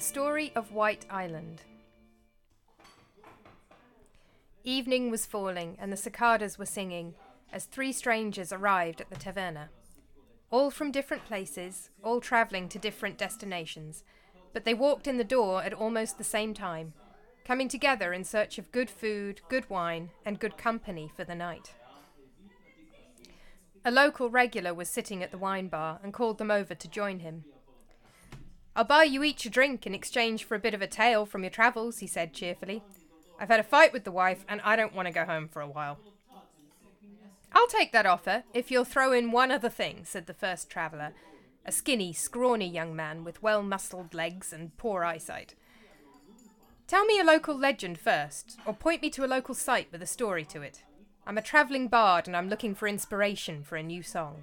The Story of White Island. Evening was falling, and the cicadas were singing as three strangers arrived at the taverna. All from different places, all travelling to different destinations, but they walked in the door at almost the same time, coming together in search of good food, good wine, and good company for the night. A local regular was sitting at the wine bar and called them over to join him. I'll buy you each a drink in exchange for a bit of a tale from your travels, he said cheerfully. I've had a fight with the wife, and I don't want to go home for a while. I'll take that offer if you'll throw in one other thing, said the first traveller, a skinny, scrawny young man with well muscled legs and poor eyesight. Tell me a local legend first, or point me to a local site with a story to it. I'm a travelling bard and I'm looking for inspiration for a new song.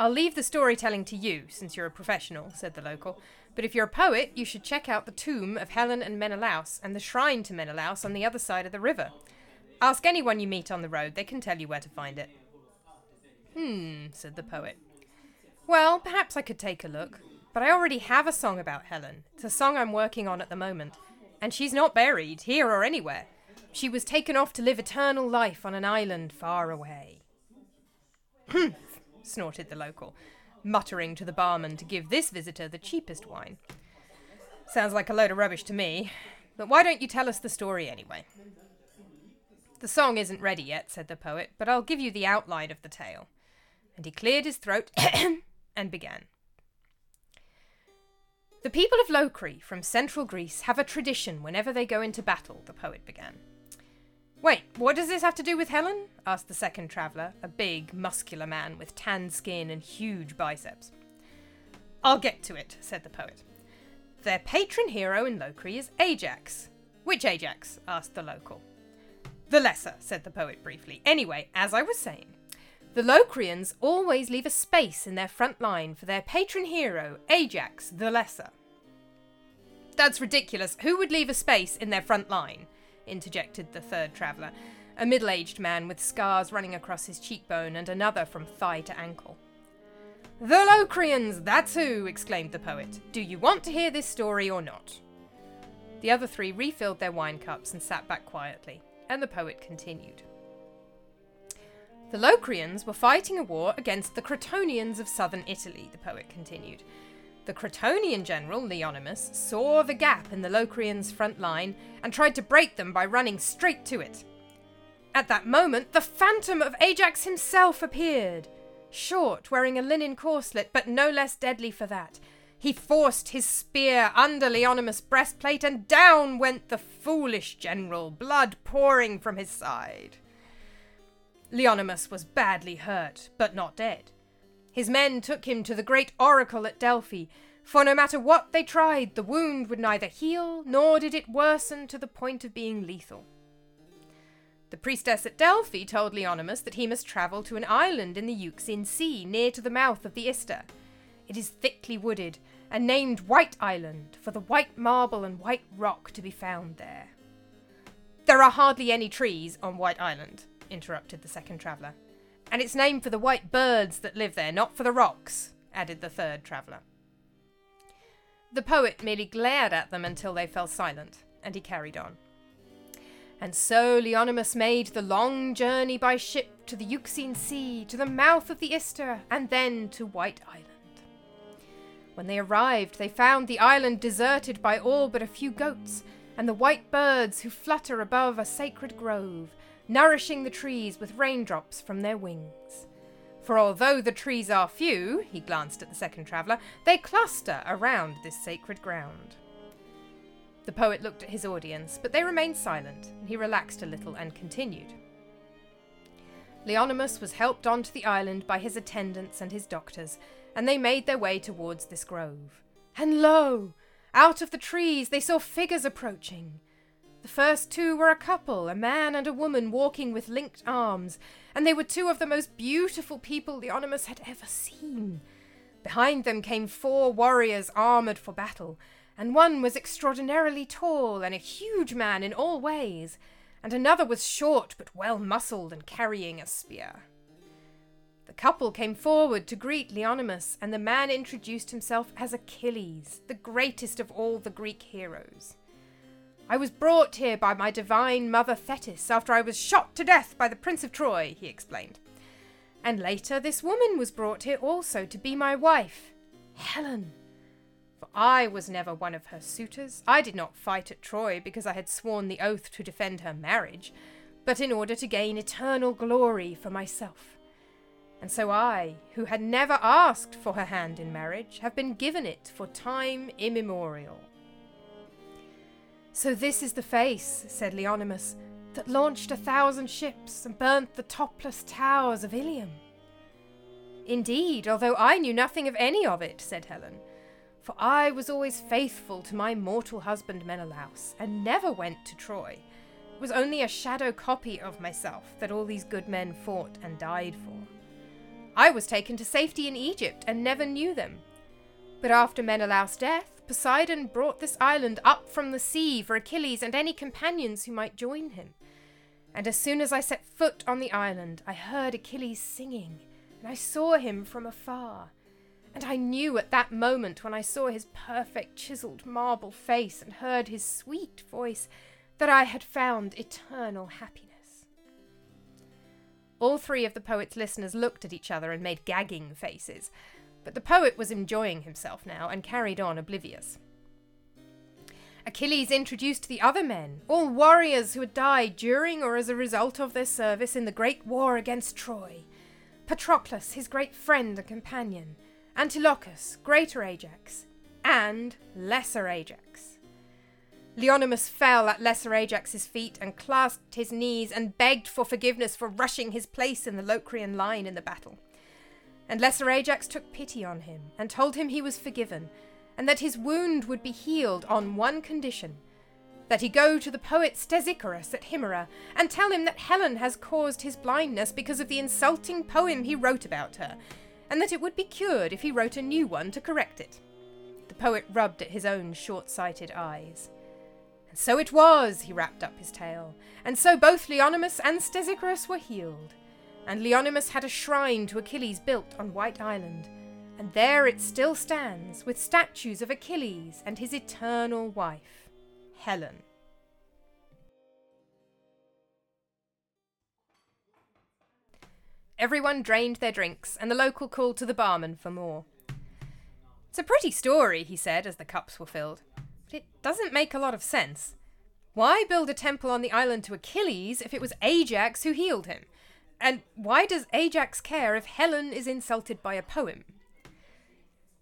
I'll leave the storytelling to you, since you're a professional, said the local. But if you're a poet, you should check out the tomb of Helen and Menelaus and the shrine to Menelaus on the other side of the river. Ask anyone you meet on the road, they can tell you where to find it. Hmm, said the poet. Well, perhaps I could take a look. But I already have a song about Helen. It's a song I'm working on at the moment. And she's not buried, here or anywhere. She was taken off to live eternal life on an island far away. Snorted the local, muttering to the barman to give this visitor the cheapest wine. Sounds like a load of rubbish to me, but why don't you tell us the story anyway? The song isn't ready yet, said the poet, but I'll give you the outline of the tale. And he cleared his throat and began. The people of Locri from central Greece have a tradition whenever they go into battle, the poet began. Wait, what does this have to do with Helen? asked the second traveller, a big, muscular man with tanned skin and huge biceps. I'll get to it, said the poet. Their patron hero in Locri is Ajax. Which Ajax? asked the local. The lesser, said the poet briefly. Anyway, as I was saying, the Locrians always leave a space in their front line for their patron hero, Ajax the Lesser. That's ridiculous. Who would leave a space in their front line? Interjected the third traveller, a middle aged man with scars running across his cheekbone and another from thigh to ankle. The Locrians, that's who! exclaimed the poet. Do you want to hear this story or not? The other three refilled their wine cups and sat back quietly, and the poet continued. The Locrians were fighting a war against the Crotonians of southern Italy, the poet continued. The Crotonian general, Leonymus, saw the gap in the Locrians' front line and tried to break them by running straight to it. At that moment, the phantom of Ajax himself appeared. Short, wearing a linen corselet, but no less deadly for that. He forced his spear under Leonymus' breastplate, and down went the foolish general, blood pouring from his side. Leonymus was badly hurt, but not dead. His men took him to the great oracle at Delphi, for no matter what they tried, the wound would neither heal nor did it worsen to the point of being lethal. The priestess at Delphi told Leonymus that he must travel to an island in the Euxine Sea near to the mouth of the Ister. It is thickly wooded and named White Island for the white marble and white rock to be found there. There are hardly any trees on White Island, interrupted the second traveller. And it's named for the white birds that live there, not for the rocks, added the third traveller. The poet merely glared at them until they fell silent, and he carried on. And so Leonymus made the long journey by ship to the Euxine Sea, to the mouth of the Ister, and then to White Island. When they arrived, they found the island deserted by all but a few goats, and the white birds who flutter above a sacred grove, nourishing the trees with raindrops from their wings. For although the trees are few, he glanced at the second traveller, they cluster around this sacred ground. The poet looked at his audience, but they remained silent, and he relaxed a little and continued. Leonymus was helped onto the island by his attendants and his doctors, and they made their way towards this grove. And lo! Out of the trees they saw figures approaching. The first two were a couple, a man and a woman walking with linked arms, and they were two of the most beautiful people Leonymus had ever seen. Behind them came four warriors armoured for battle, and one was extraordinarily tall and a huge man in all ways, and another was short but well muscled and carrying a spear. The couple came forward to greet Leonymus, and the man introduced himself as Achilles, the greatest of all the Greek heroes. I was brought here by my divine mother Thetis after I was shot to death by the Prince of Troy, he explained. And later this woman was brought here also to be my wife, Helen. For I was never one of her suitors. I did not fight at Troy because I had sworn the oath to defend her marriage, but in order to gain eternal glory for myself. And so I, who had never asked for her hand in marriage, have been given it for time immemorial. So this is the face, said Leonymus, that launched a thousand ships and burnt the topless towers of Ilium. Indeed, although I knew nothing of any of it, said Helen, for I was always faithful to my mortal husband Menelaus, and never went to Troy. It was only a shadow copy of myself that all these good men fought and died for. I was taken to safety in Egypt and never knew them. But after Menelaus' death, Poseidon brought this island up from the sea for Achilles and any companions who might join him. And as soon as I set foot on the island, I heard Achilles singing, and I saw him from afar. And I knew at that moment, when I saw his perfect chiselled marble face and heard his sweet voice, that I had found eternal happiness. All three of the poet's listeners looked at each other and made gagging faces, but the poet was enjoying himself now and carried on oblivious. Achilles introduced the other men, all warriors who had died during or as a result of their service in the great war against Troy. Patroclus, his great friend and companion, Antilochus, greater Ajax, and lesser Ajax. Leonymus fell at lesser Ajax's feet and clasped his knees and begged for forgiveness for rushing his place in the Locrian line in the battle. And lesser Ajax took pity on him and told him he was forgiven and that his wound would be healed on one condition that he go to the poet Stesichorus at Himera and tell him that Helen has caused his blindness because of the insulting poem he wrote about her, and that it would be cured if he wrote a new one to correct it. The poet rubbed at his own short sighted eyes. And so it was, he wrapped up his tale, and so both Leonymus and Stesichorus were healed. And Leonymus had a shrine to Achilles built on White Island, and there it still stands, with statues of Achilles and his eternal wife, Helen. Everyone drained their drinks, and the local called to the barman for more. It's a pretty story, he said as the cups were filled, but it doesn't make a lot of sense. Why build a temple on the island to Achilles if it was Ajax who healed him? And why does Ajax care if Helen is insulted by a poem?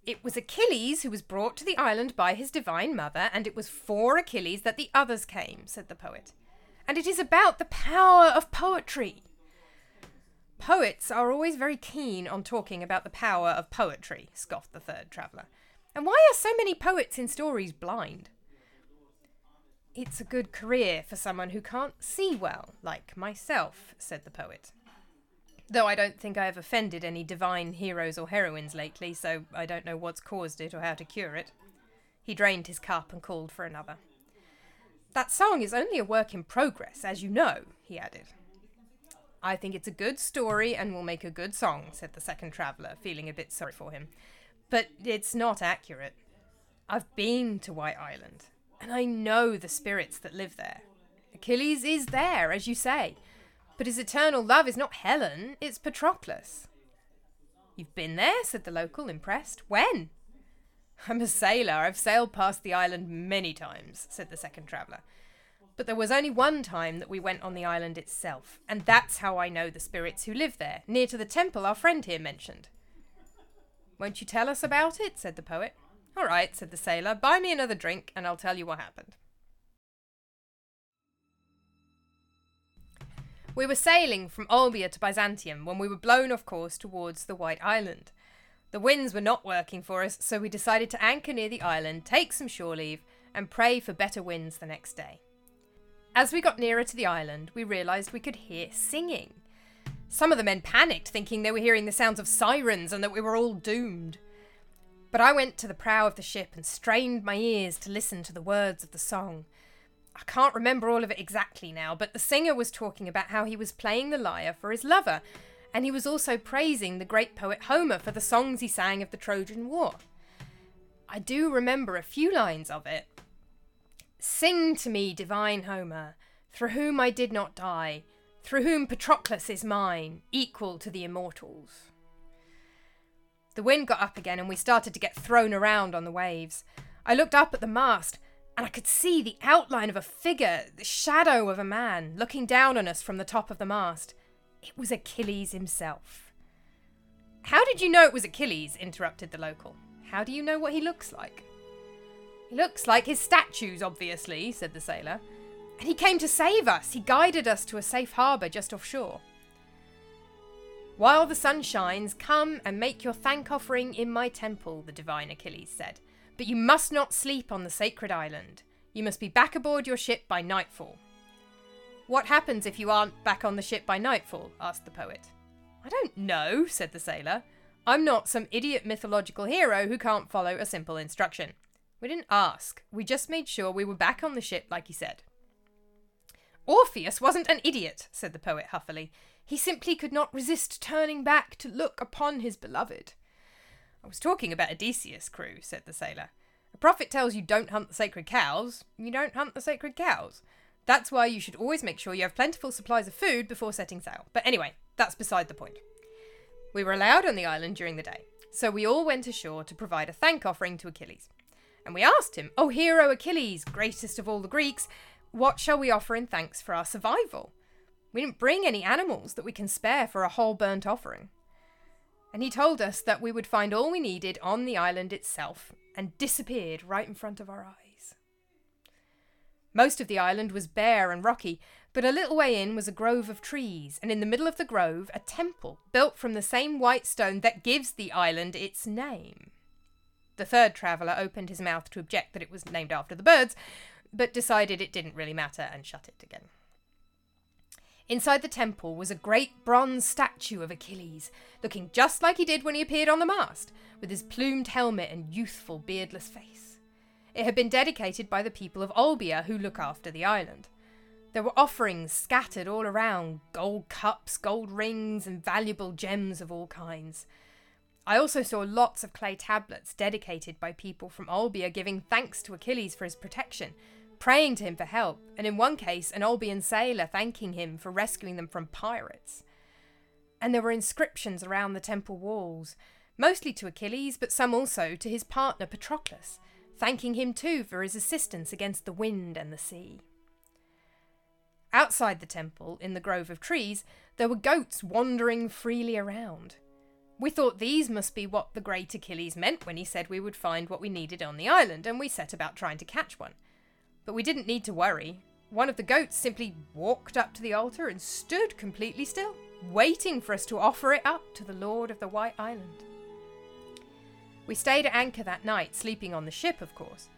It was Achilles who was brought to the island by his divine mother, and it was for Achilles that the others came, said the poet. And it is about the power of poetry. Poets are always very keen on talking about the power of poetry, scoffed the third traveller. And why are so many poets in stories blind? It's a good career for someone who can't see well, like myself, said the poet. Though I don't think I have offended any divine heroes or heroines lately, so I don't know what's caused it or how to cure it. He drained his cup and called for another. That song is only a work in progress, as you know, he added. I think it's a good story and will make a good song, said the second traveller, feeling a bit sorry for him. But it's not accurate. I've been to White Island, and I know the spirits that live there. Achilles is there, as you say, but his eternal love is not Helen, it's Patroclus. You've been there, said the local, impressed. When? I'm a sailor. I've sailed past the island many times, said the second traveller. But there was only one time that we went on the island itself, and that's how I know the spirits who live there, near to the temple our friend here mentioned. Won't you tell us about it? said the poet. All right, said the sailor. Buy me another drink, and I'll tell you what happened. We were sailing from Olbia to Byzantium when we were blown off course towards the White Island. The winds were not working for us, so we decided to anchor near the island, take some shore leave, and pray for better winds the next day. As we got nearer to the island, we realised we could hear singing. Some of the men panicked, thinking they were hearing the sounds of sirens and that we were all doomed. But I went to the prow of the ship and strained my ears to listen to the words of the song. I can't remember all of it exactly now, but the singer was talking about how he was playing the lyre for his lover, and he was also praising the great poet Homer for the songs he sang of the Trojan War. I do remember a few lines of it. Sing to me, divine Homer, through whom I did not die, through whom Patroclus is mine, equal to the immortals. The wind got up again and we started to get thrown around on the waves. I looked up at the mast and I could see the outline of a figure, the shadow of a man, looking down on us from the top of the mast. It was Achilles himself. How did you know it was Achilles? interrupted the local. How do you know what he looks like? He looks like his statues, obviously, said the sailor. And he came to save us. He guided us to a safe harbour just offshore. While the sun shines, come and make your thank offering in my temple, the divine Achilles said. But you must not sleep on the sacred island. You must be back aboard your ship by nightfall. What happens if you aren't back on the ship by nightfall? asked the poet. I don't know, said the sailor. I'm not some idiot mythological hero who can't follow a simple instruction. We didn't ask, we just made sure we were back on the ship like he said. Orpheus wasn't an idiot, said the poet huffily. He simply could not resist turning back to look upon his beloved. I was talking about Odysseus' crew, said the sailor. A prophet tells you don't hunt the sacred cows, you don't hunt the sacred cows. That's why you should always make sure you have plentiful supplies of food before setting sail. But anyway, that's beside the point. We were allowed on the island during the day, so we all went ashore to provide a thank offering to Achilles. And we asked him, O hero Achilles, greatest of all the Greeks, what shall we offer in thanks for our survival? We didn't bring any animals that we can spare for a whole burnt offering. And he told us that we would find all we needed on the island itself and disappeared right in front of our eyes. Most of the island was bare and rocky, but a little way in was a grove of trees, and in the middle of the grove, a temple built from the same white stone that gives the island its name. The third traveller opened his mouth to object that it was named after the birds, but decided it didn't really matter and shut it again. Inside the temple was a great bronze statue of Achilles, looking just like he did when he appeared on the mast, with his plumed helmet and youthful, beardless face. It had been dedicated by the people of Olbia, who look after the island. There were offerings scattered all around gold cups, gold rings, and valuable gems of all kinds. I also saw lots of clay tablets dedicated by people from Olbia giving thanks to Achilles for his protection praying to him for help, and in one case, an Olbian sailor thanking him for rescuing them from pirates. And there were inscriptions around the temple walls, mostly to Achilles, but some also to his partner Patroclus, thanking him too for his assistance against the wind and the sea. Outside the temple, in the grove of trees, there were goats wandering freely around. We thought these must be what the great Achilles meant when he said we would find what we needed on the island, and we set about trying to catch one. But we didn't need to worry. One of the goats simply walked up to the altar and stood completely still, waiting for us to offer it up to the Lord of the White Island. We stayed at anchor that night, sleeping on the ship, of course.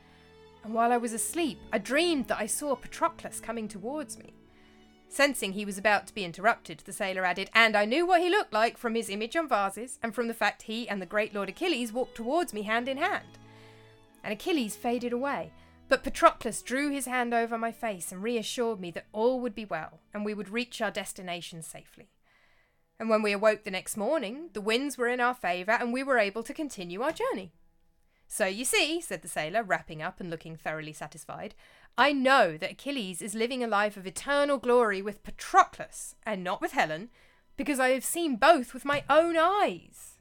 And while I was asleep, I dreamed that I saw Patroclus coming towards me. Sensing he was about to be interrupted, the sailor added, And I knew what he looked like from his image on vases, and from the fact he and the great Lord Achilles walked towards me hand in hand. And Achilles faded away, but Patroclus drew his hand over my face and reassured me that all would be well and we would reach our destination safely. And when we awoke the next morning, the winds were in our favour and we were able to continue our journey. So you see, said the sailor, wrapping up and looking thoroughly satisfied, I know that Achilles is living a life of eternal glory with Patroclus and not with Helen, because I have seen both with my own eyes.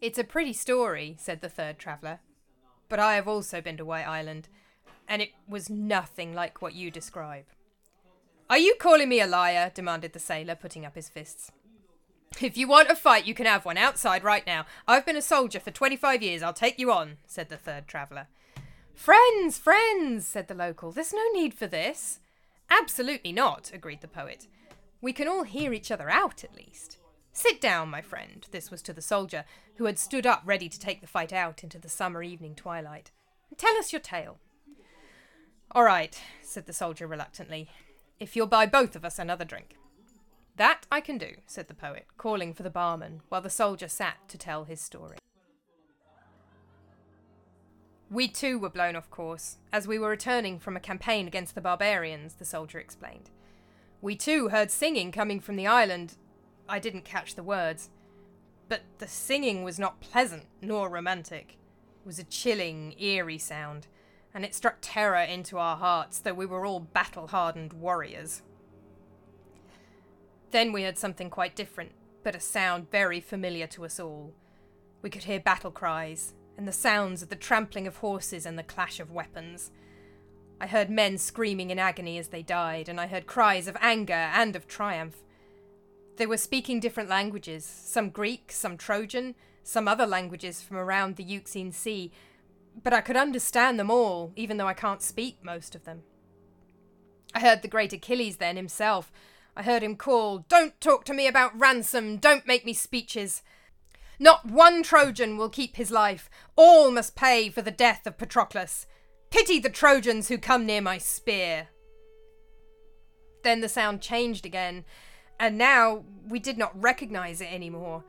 It's a pretty story, said the third traveller. But I have also been to White Island, and it was nothing like what you describe. Are you calling me a liar? demanded the sailor, putting up his fists. If you want a fight, you can have one outside right now. I've been a soldier for 25 years. I'll take you on, said the third traveller. Friends, friends, said the local. There's no need for this. Absolutely not, agreed the poet. We can all hear each other out, at least. Sit down, my friend, this was to the soldier, who had stood up ready to take the fight out into the summer evening twilight. Tell us your tale. All right, said the soldier reluctantly, if you'll buy both of us another drink. That I can do, said the poet, calling for the barman, while the soldier sat to tell his story. We too were blown off course, as we were returning from a campaign against the barbarians, the soldier explained. We too heard singing coming from the island. I didn't catch the words. But the singing was not pleasant nor romantic. It was a chilling, eerie sound, and it struck terror into our hearts, though we were all battle hardened warriors. Then we heard something quite different, but a sound very familiar to us all. We could hear battle cries, and the sounds of the trampling of horses and the clash of weapons. I heard men screaming in agony as they died, and I heard cries of anger and of triumph. They were speaking different languages, some Greek, some Trojan, some other languages from around the Euxine Sea, but I could understand them all, even though I can't speak most of them. I heard the great Achilles then himself, I heard him call, Don't talk to me about ransom, don't make me speeches. Not one Trojan will keep his life, all must pay for the death of Patroclus. Pity the Trojans who come near my spear. Then the sound changed again, and now we did not recognize it anymore.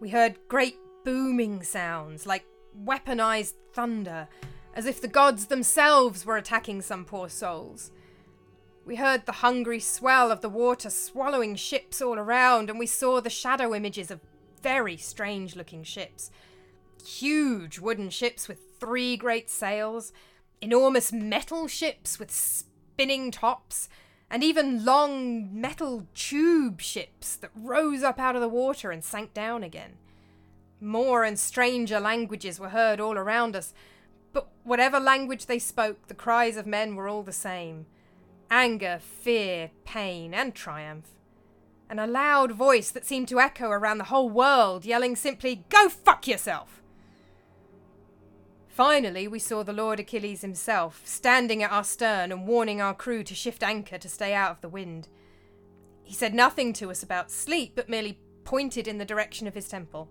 We heard great booming sounds, like weaponized thunder, as if the gods themselves were attacking some poor souls. We heard the hungry swell of the water swallowing ships all around, and we saw the shadow images of very strange looking ships. Huge wooden ships with three great sails, enormous metal ships with spinning tops, and even long metal tube ships that rose up out of the water and sank down again. More and stranger languages were heard all around us, but whatever language they spoke, the cries of men were all the same anger, fear, pain, and triumph. And a loud voice that seemed to echo around the whole world, yelling simply, Go fuck yourself! Finally, we saw the Lord Achilles himself, standing at our stern and warning our crew to shift anchor to stay out of the wind. He said nothing to us about sleep, but merely pointed in the direction of his temple.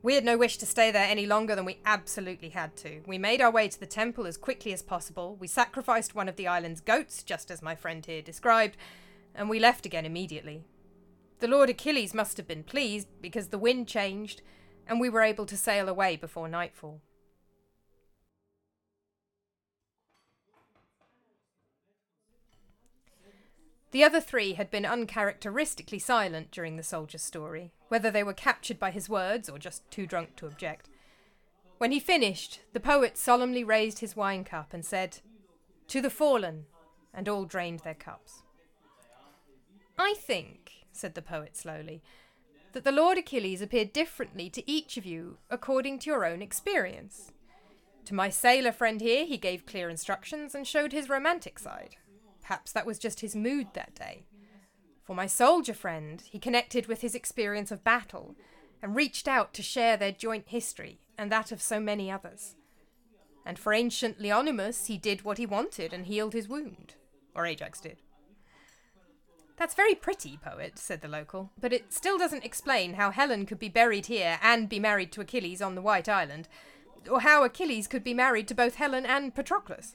We had no wish to stay there any longer than we absolutely had to. We made our way to the temple as quickly as possible. We sacrificed one of the island's goats, just as my friend here described, and we left again immediately. The Lord Achilles must have been pleased because the wind changed and we were able to sail away before nightfall. The other three had been uncharacteristically silent during the soldier's story, whether they were captured by his words or just too drunk to object. When he finished, the poet solemnly raised his wine cup and said, To the fallen, and all drained their cups. I think, said the poet slowly, that the Lord Achilles appeared differently to each of you according to your own experience. To my sailor friend here, he gave clear instructions and showed his romantic side. Perhaps that was just his mood that day. For my soldier friend, he connected with his experience of battle and reached out to share their joint history and that of so many others. And for ancient Leonymus, he did what he wanted and healed his wound. Or Ajax did. That's very pretty, poet, said the local, but it still doesn't explain how Helen could be buried here and be married to Achilles on the White Island, or how Achilles could be married to both Helen and Patroclus.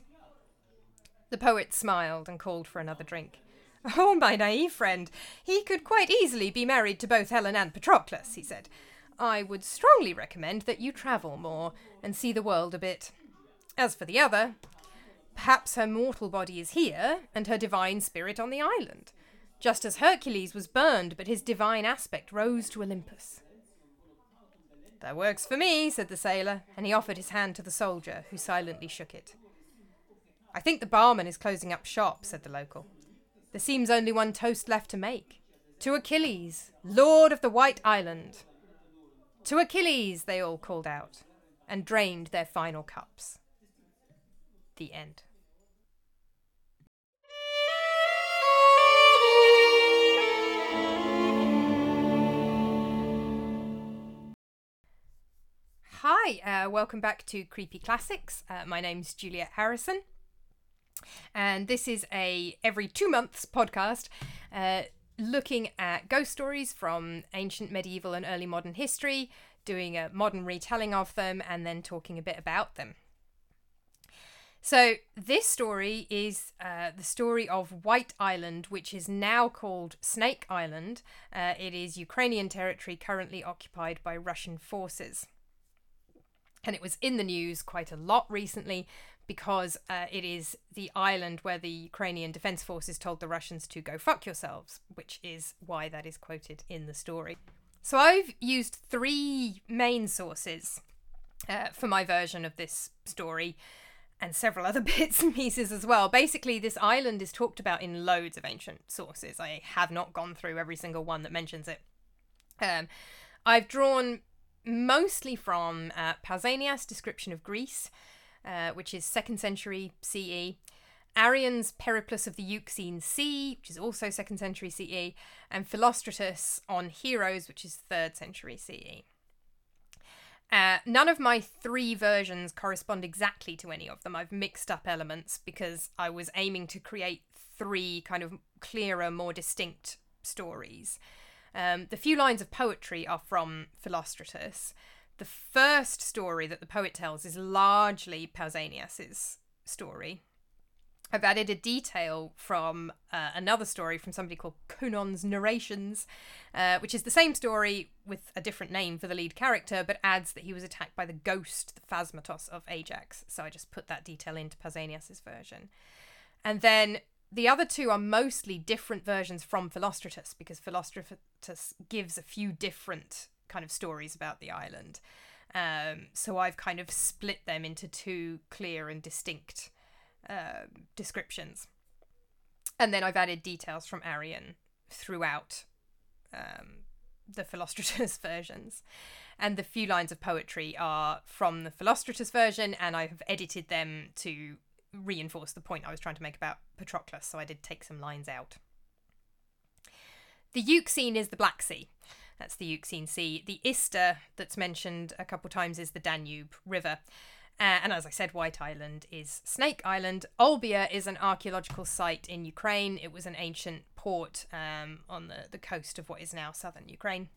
The poet smiled and called for another drink. Oh, my naive friend, he could quite easily be married to both Helen and Patroclus, he said. I would strongly recommend that you travel more and see the world a bit. As for the other, perhaps her mortal body is here and her divine spirit on the island, just as Hercules was burned but his divine aspect rose to Olympus. That works for me, said the sailor, and he offered his hand to the soldier, who silently shook it. I think the barman is closing up shop, said the local. There seems only one toast left to make. To Achilles, Lord of the White Island. To Achilles, they all called out, and drained their final cups. The end. Hi, uh, welcome back to Creepy Classics. Uh, my name's Juliet Harrison and this is a every two months podcast uh, looking at ghost stories from ancient medieval and early modern history doing a modern retelling of them and then talking a bit about them So, this story is uh, the story of White Island, which is now called Snake Island. Uh, it is Ukrainian territory currently occupied by Russian forces. And it was in the news quite a lot recently because uh, it is the island where the Ukrainian Defense Forces told the Russians to go fuck yourselves, which is why that is quoted in the story. So, I've used three main sources uh, for my version of this story and several other bits and pieces as well. Basically, this island is talked about in loads of ancient sources. I have not gone through every single one that mentions it. Um, I've drawn mostly from uh, Pausanias' description of Greece, uh, which is second century CE. Arrian's Periplus of the Euxine Sea, which is also second century CE, and Philostratus on Heroes, which is third century CE. Uh, none of my three versions correspond exactly to any of them. I've mixed up elements because I was aiming to create three kind of clearer, more distinct stories. Um, the few lines of poetry are from Philostratus. The first story that the poet tells is largely Pausanias's story, I've added a detail from uh, another story from somebody called Conon's Narrations, uh, which is the same story with a different name for the lead character, but adds that he was attacked by the ghost, the Phasmatos of Ajax. So I just put that detail into Pausanias' version. And then the other two are mostly different versions from Philostratus, because Philostratus gives a few different kind of stories about the island. Um, so I've kind of split them into two clear and distinct uh, descriptions. And then I've added details from Arrian throughout um, the Philostratus versions. And the few lines of poetry are from the Philostratus version, and I have edited them to reinforce the point I was trying to make about Patroclus, so I did take some lines out. The Euxine is the Black Sea. That's the Euxine Sea. The Ister that's mentioned a couple times is the Danube River. Uh, and as I said, White Island is Snake Island. Olbia is an archaeological site in Ukraine. It was an ancient port um, on the, the coast of what is now southern Ukraine.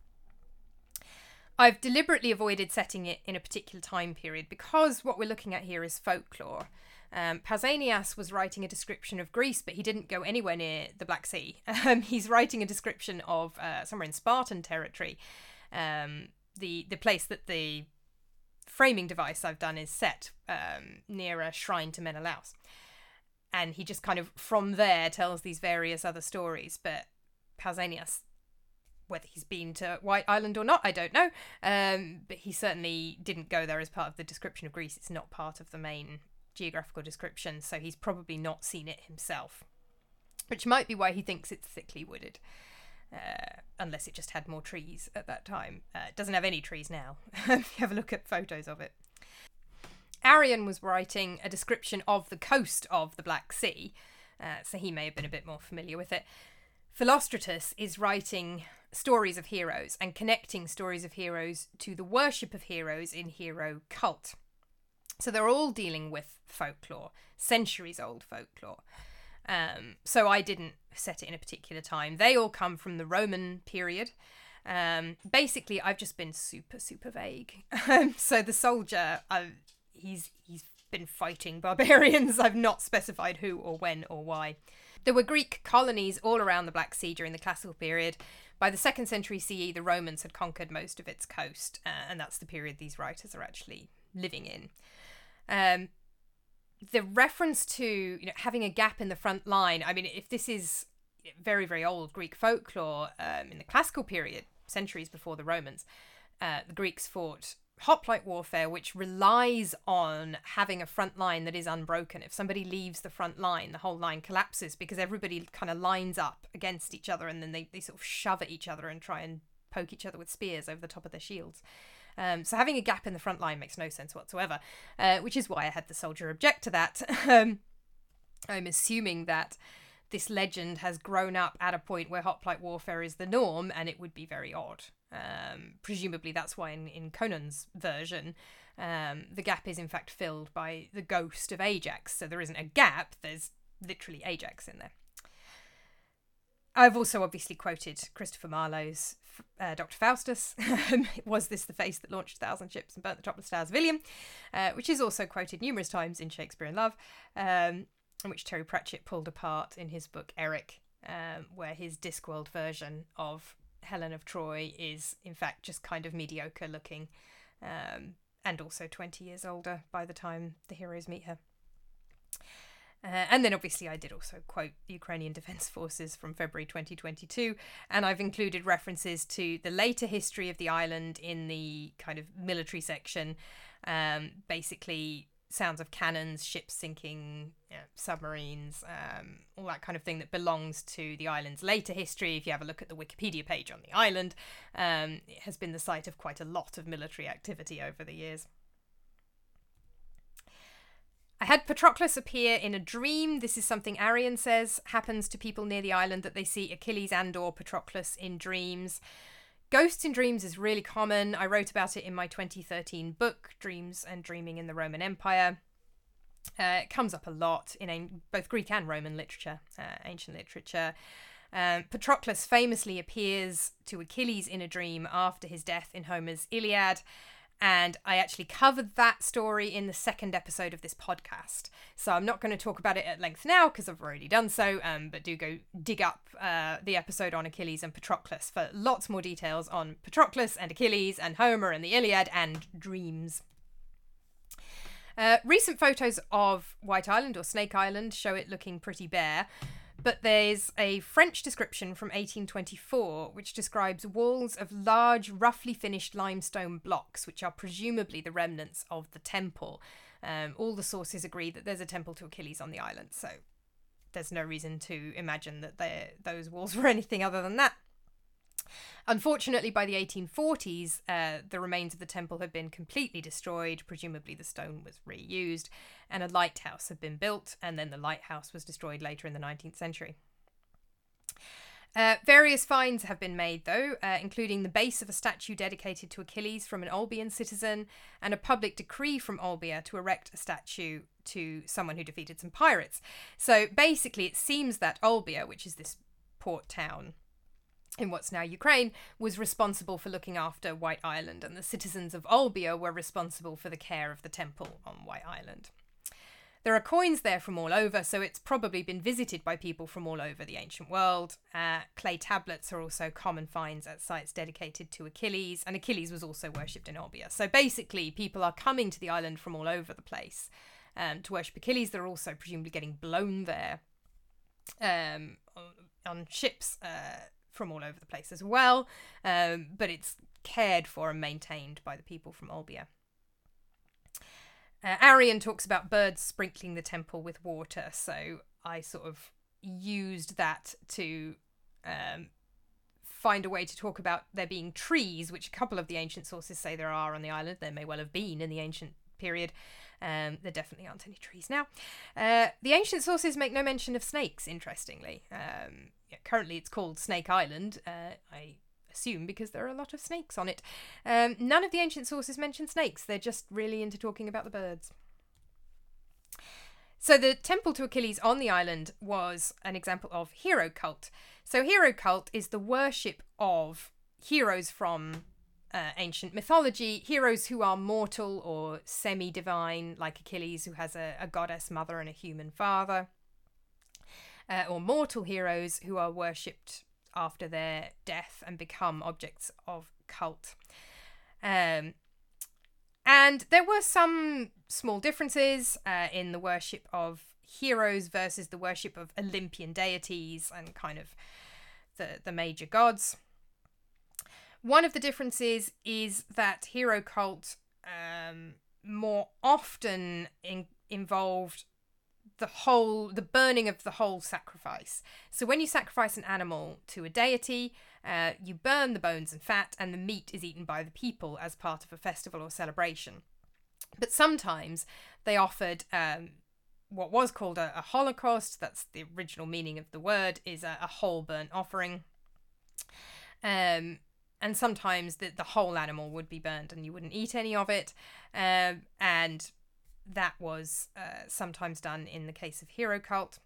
I've deliberately avoided setting it in a particular time period because what we're looking at here is folklore. Um, Pausanias was writing a description of Greece, but he didn't go anywhere near the Black Sea. Um, he's writing a description of uh, somewhere in Spartan territory, um, the the place that the framing device I've done is set um, near a shrine to Menelaus. And he just kind of, from there, tells these various other stories. But Pausanias, whether he's been to White Island or not, I don't know. Um, but he certainly didn't go there as part of the description of Greece. It's not part of the main geographical description, so he's probably not seen it himself. Which might be why he thinks it's thickly wooded uh, unless it just had more trees at that time. Uh, it doesn't have any trees now. if you have a look at photos of it. Arrian was writing a description of the coast of the Black Sea, uh, so he may have been a bit more familiar with it. Philostratus is writing stories of heroes and connecting stories of heroes to the worship of heroes in hero cult. So they're all dealing with folklore, centuries old folklore. Um, so I didn't set it in a particular time. They all come from the Roman period. Um, basically, I've just been super, super vague. Um, so the soldier, uh, he's he's been fighting barbarians. I've not specified who or when or why. There were Greek colonies all around the Black Sea during the classical period. By the second century CE, the Romans had conquered most of its coast, uh, and that's the period these writers are actually living in. Um, the reference to you know having a gap in the front line. I mean, if this is very very old Greek folklore um, in the classical period, centuries before the Romans, uh, the Greeks fought hoplite warfare, which relies on having a front line that is unbroken. If somebody leaves the front line, the whole line collapses because everybody kind of lines up against each other and then they, they sort of shove at each other and try and poke each other with spears over the top of their shields. Um, so having a gap in the front line makes no sense whatsoever, uh, which is why I had the soldier object to that. um, I'm assuming that this legend has grown up at a point where hoplite warfare is the norm, and it would be very odd. Um, presumably, that's why in, in Conon's version, um, the gap is in fact filled by the ghost of Ajax. So there isn't a gap, there's literally Ajax in there. I've also obviously quoted Christopher Marlowe's uh, Dr. Faustus. Was this the face that launched a thousand ships and burnt the topless towers of Ilium? Uh, which is also quoted numerous times in Shakespeare in Love, um, which Terry Pratchett pulled apart in his book Eric, um, where his Discworld version of Helen of Troy is, in fact, just kind of mediocre looking, um, and also 20 years older by the time the heroes meet her. Uh, and then obviously, I did also quote the Ukrainian Defense Forces from February 2022, and I've included references to the later history of the island in the kind of military section. Um, basically, sounds of cannons, ships sinking, you know, submarines, um, all that kind of thing that belongs to the island's later history. If you have a look at the Wikipedia page on the island, um, it has been the site of quite a lot of military activity over the years. I had Patroclus appear in a dream. This is something Arrian says happens to people near the island that they see Achilles and or Patroclus in dreams. Ghosts in dreams is really common. I wrote about it in my 2013 book, Dreams and Dreaming in the Roman Empire. Uh, it comes up a lot in both Greek and Roman literature, uh, ancient literature. Um, Patroclus famously appears to Achilles in a dream after his death in Homer's Iliad, and I actually covered that story in the second episode of this podcast. So I'm not going to talk about it at length now because I've already done so, um, but do go dig up uh, the episode on Achilles and Patroclus for lots more details on Patroclus and Achilles and Homer and the Iliad and dreams. Uh, recent photos of White Island or Snake Island show it looking pretty bare. But there's a French description from 1824 which describes walls of large, roughly finished limestone blocks, which are presumably the remnants of the temple. Um, all the sources agree that there's a temple to Achilles on the island, so there's no reason to imagine that those walls were anything other than that. Unfortunately, by the 1840s, uh, the remains of the temple had been completely destroyed. Presumably, the stone was reused, and a lighthouse had been built, and then the lighthouse was destroyed later in the 19th century. Uh, various finds have been made, though, uh, including the base of a statue dedicated to Achilles from an Olbian citizen and a public decree from Olbia to erect a statue to someone who defeated some pirates. So basically, it seems that Olbia, which is this port town in what's now Ukraine, was responsible for looking after White Island, and the citizens of Olbia were responsible for the care of the temple on White Island. There are coins there from all over, so it's probably been visited by people from all over the ancient world. Uh, clay tablets are also common finds at sites dedicated to Achilles, and Achilles was also worshipped in Olbia. So basically, people are coming to the island from all over the place um, to worship Achilles. They're also presumably getting blown there um, on ships. Uh, from all over the place as well, um, but it's cared for and maintained by the people from Olbia. Uh, Arrian talks about birds sprinkling the temple with water, so I sort of used that to um, find a way to talk about there being trees, which a couple of the ancient sources say there are on the island. There may well have been in the ancient period. Um, there definitely aren't any trees now. Uh, the ancient sources make no mention of snakes, interestingly. Um, yeah, currently, it's called Snake Island. Uh, I assume because there are a lot of snakes on it. Um, none of the ancient sources mention snakes, they're just really into talking about the birds. So, the temple to Achilles on the island was an example of hero cult. So, hero cult is the worship of heroes from uh, ancient mythology, heroes who are mortal or semi divine, like Achilles, who has a, a, goddess mother and a human father, uh, or mortal heroes who are worshipped after their death and become objects of cult. Um, and there were some small differences uh, in the worship of heroes versus the worship of Olympian deities and kind of the, the major gods. One of the differences is that hero cult um, more often in, involved the whole the burning of the whole sacrifice. So when you sacrifice an animal to a deity, uh, you burn the bones and fat, and the meat is eaten by the people as part of a festival or celebration. But sometimes they offered um, what was called a, a, holocaust. That's the original meaning of the word. Is a, a whole burnt offering. Um, and sometimes the, the whole animal would be burned and you wouldn't eat any of it. Um, and that was uh, sometimes done in the case of hero cult.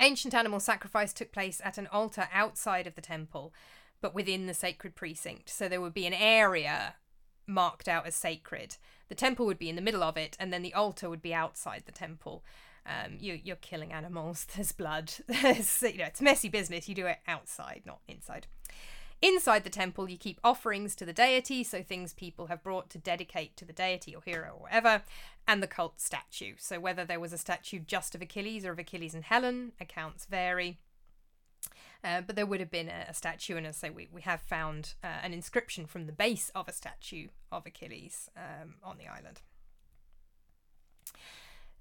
Ancient animal sacrifice took place at an altar outside of the temple, but within the sacred precinct. So there would be an area marked out as sacred. The temple would be in the middle of it, and then the altar would be outside the temple. Um, you, you're killing animals. There's blood. There's, you know, it's messy business. You do it outside, not inside. Inside the temple, you keep offerings to the deity, so things people have brought to dedicate to the deity or hero or whatever, and the cult statue. So whether there was a statue just of Achilles or of Achilles and Helen, accounts vary. Uh, but there would have been a, a, statue, and as I say, we, we have found uh, an inscription from the base of a statue of Achilles um, on the island.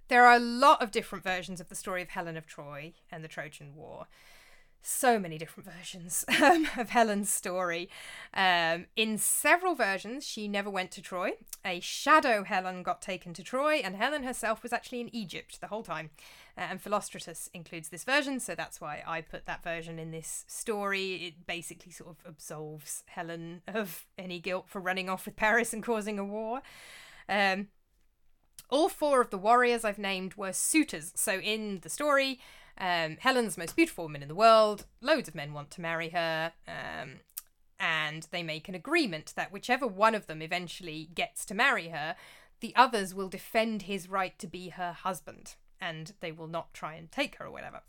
There are a lot of different versions of the story of Helen of Troy and the Trojan War so many different versions um, of Helen's story. Um, in several versions, she never went to Troy. A shadow Helen got taken to Troy, and Helen herself was actually in Egypt the whole time. Uh, and Philostratus includes this version, so that's why I put that version in this story. It basically sort of absolves Helen of any guilt for running off with Paris and causing a war. Um, all four of the warriors I've named were suitors. So in the story, um, Helen's the most beautiful woman in the world. Loads of men want to marry her. Um, and they make an agreement that whichever one of them eventually gets to marry her, the others will defend his right to be her husband and they will not try and take her or whatever.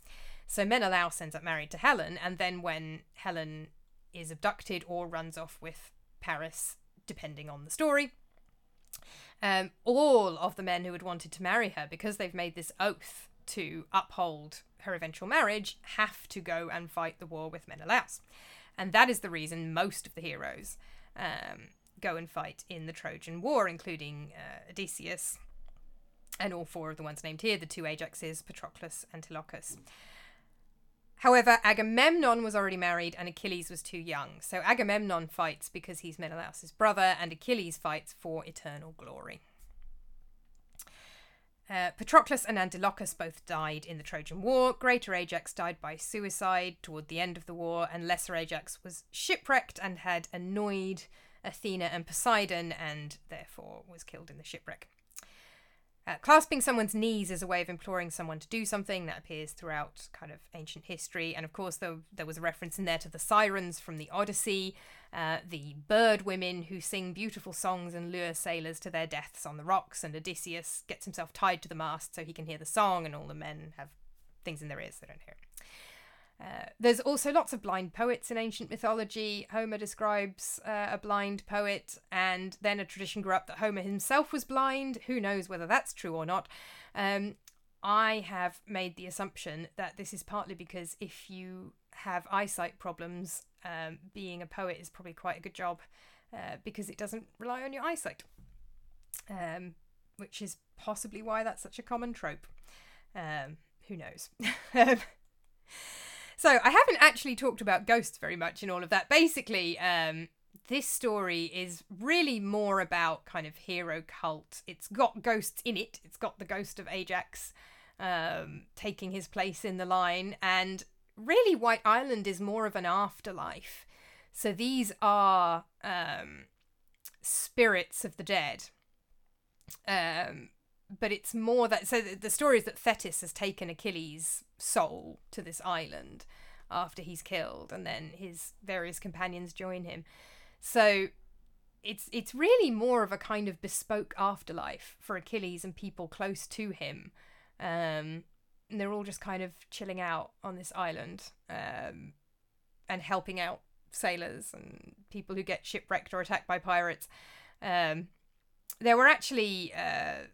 So Menelaus ends up married to Helen, and then when Helen is abducted or runs off with Paris, depending on the story, um, all of the men who had wanted to marry her, because they've made this oath to uphold her eventual marriage have to go and fight the war with Menelaus. And that is the reason most of the heroes um, go and fight in the Trojan War, including uh, Odysseus and all four of the ones named here the two Ajaxes, Patroclus, and Antilochus. However, Agamemnon was already married and Achilles was too young. So Agamemnon fights because he's Menelaus' brother, and Achilles fights for eternal glory. Uh, Patroclus and Antilochus both died in the Trojan War. Greater Ajax died by suicide toward the end of the war, and Lesser Ajax was shipwrecked and had annoyed Athena and Poseidon, and therefore was killed in the shipwreck. Uh, clasping someone's knees is a way of imploring someone to do something that appears throughout kind of ancient history. And of course, there, there was a reference in there to the sirens from the Odyssey, uh, the bird women who sing beautiful songs and lure sailors to their deaths on the rocks. And Odysseus gets himself tied to the mast so he can hear the song, and all the men have things in their ears they don't hear it. Uh, there's also lots of blind poets in ancient mythology. Homer describes uh, a blind poet, and then a tradition grew up that Homer himself was blind. Who knows whether that's true or not? Um, I have made the assumption that this is partly because if you have eyesight problems, um, being a poet is probably quite a good job uh, because it doesn't rely on your eyesight, um, which is possibly why that's such a common trope. Um, who knows? So I haven't actually talked about ghosts very much in all of that. Basically, um, this story is really more about kind of hero cult. It's got ghosts in it. It's got the ghost of Ajax um, taking his place in the line, and really, White Island is more of an afterlife. So these are um, spirits of the dead. Um, but it's more that so the story is that Thetis has taken Achilles' soul to this island after he's killed, and then his various companions join him. So it's it's really more of a kind of bespoke afterlife for Achilles and people close to him. Um, and they're all just kind of chilling out on this island um, and helping out sailors and people who get shipwrecked or attacked by pirates. Um, there were actually uh,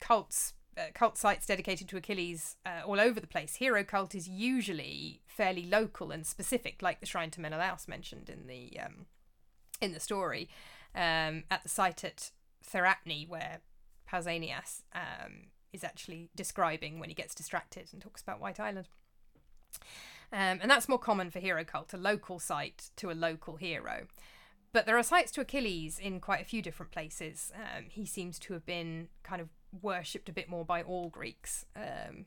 cults uh, cult sites dedicated to Achilles uh, all over the place. Hero cult is usually fairly local and specific, like the shrine to Menelaus mentioned in the um, in the story, um, at the site at Therapne where Pausanias um, is actually describing when he gets distracted and talks about White Island. Um, and that's more common for hero cult, a local site to a local hero. But there are sites to Achilles in quite a few different places. Um, he seems to have been kind of worshipped a bit more by all Greeks um,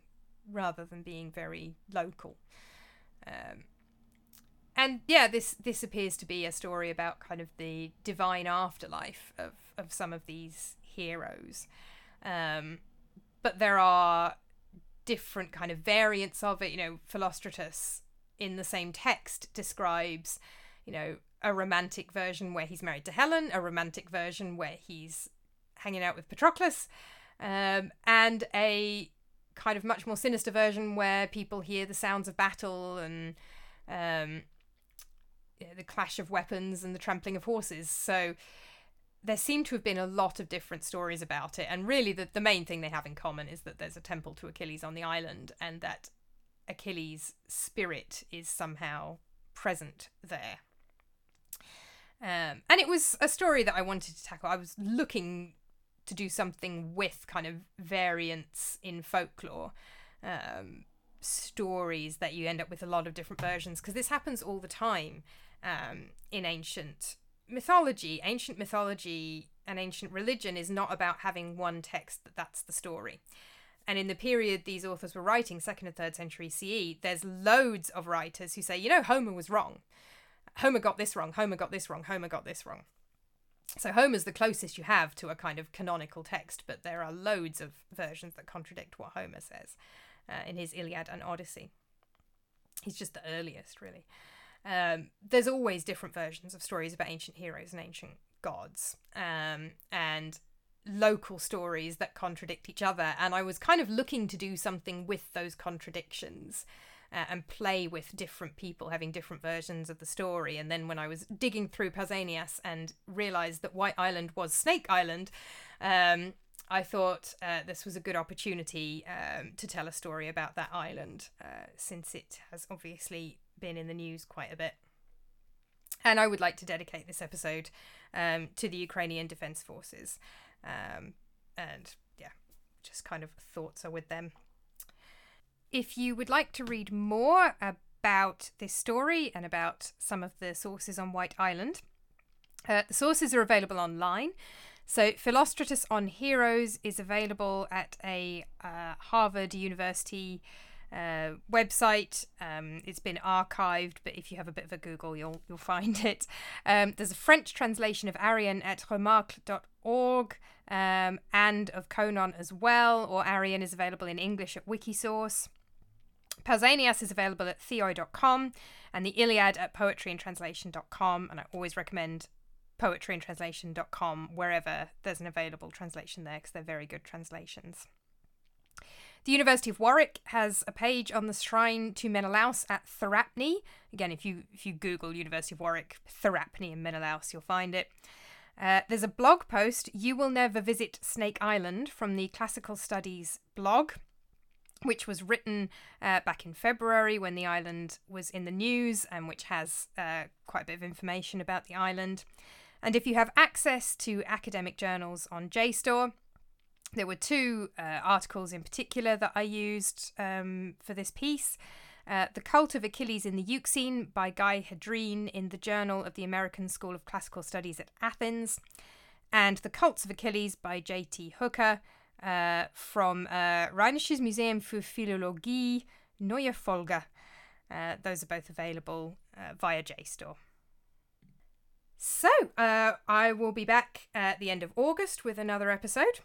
rather than being very local. Um, and yeah, this this appears to be a story about kind of the divine afterlife of of some of these heroes. Um, but there are different kind of variants of it. You know, Philostratus in the same text describes, you know, a romantic version where he's married to Helen, a romantic version where he's hanging out with Patroclus, um, and a kind of much more sinister version where people hear the sounds of battle and um, the clash of weapons and the trampling of horses. So there seem to have been a lot of different stories about it, and really the, the main thing they have in common is that there's a temple to Achilles on the island, and that Achilles' spirit is somehow present there. Um, and it was a story that I wanted to tackle. I was looking to do something with kind of variants in folklore. Um, stories that you end up with a lot of different versions because this happens all the time um, in ancient mythology. Ancient mythology and ancient religion is not about having one text that that's the story. And in the period these authors were writing, second and third century CE, there's loads of writers who say, you know, Homer was wrong. Homer got this wrong. Homer got this wrong. Homer got this wrong. So Homer's the closest you have to a kind of canonical text, but there are loads of versions that contradict what Homer says uh, in his Iliad and Odyssey. He's just the earliest, really. Um, there's always different versions of stories about ancient heroes and ancient gods, um, and local stories that contradict each other. And I was kind of looking to do something with those contradictions uh, and play with different people having different versions of the story. And then when I was digging through Pausanias and realized that White Island was Snake Island, um, I thought uh, this was a good opportunity um, to tell a story about that island, uh, since it has obviously been in the news quite a bit. And I would like to dedicate this episode um, to the Ukrainian Defense Forces. Um, and yeah, just kind of thoughts are with them. If you would like to read more about this story and about some of the sources on White Island, uh, the sources are available online. So, Philostratus on Heroes is available at a uh, Harvard University uh, website. Um, it's been archived, but if you have a bit of a Google, you'll you'll find it. Um, there's a French translation of Arrian at remacle.org um, and of Conon as well, or Arrian is available in English at Wikisource. Pausanias is available at theoi.com and the Iliad at poetryintranslation.com. And I always recommend poetryintranslation.com wherever there's an available translation there because they're very good translations. The University of Warwick has a page on the shrine to Menelaus at Therapnai. Again, if you if you Google University of Warwick Therapnai and Menelaus, you'll find it. Uh, there's a blog post, You Will Never Visit Snake Island, from the Classical Studies blog which was written uh, back in February when the island was in the news and which has uh, quite a bit of information about the island. And if you have access to academic journals on JSTOR, there were two uh, articles in particular that I used um, for this piece. Uh, the Cult of Achilles in the Euxine by Guy Hedreen in the Journal of the American School of Classical Studies at Athens, and The Cults of Achilles by J.T. Hooker uh, from uh, Rheinisches Museum für Philologie, Neue Folge. Uh, those are both available uh, via JSTOR. So, uh, I will be back at the end of August with another episode.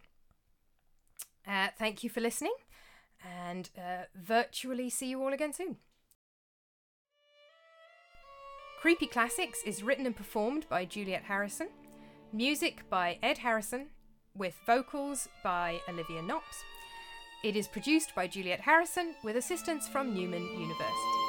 Thank you for listening, and virtually see you all again soon. Creepy Classics is written and performed by Juliette Harrisson, music by Ed Harrison, with vocals by Olivia Knops. It is produced by Juliette Harrisson with assistance from Newman University.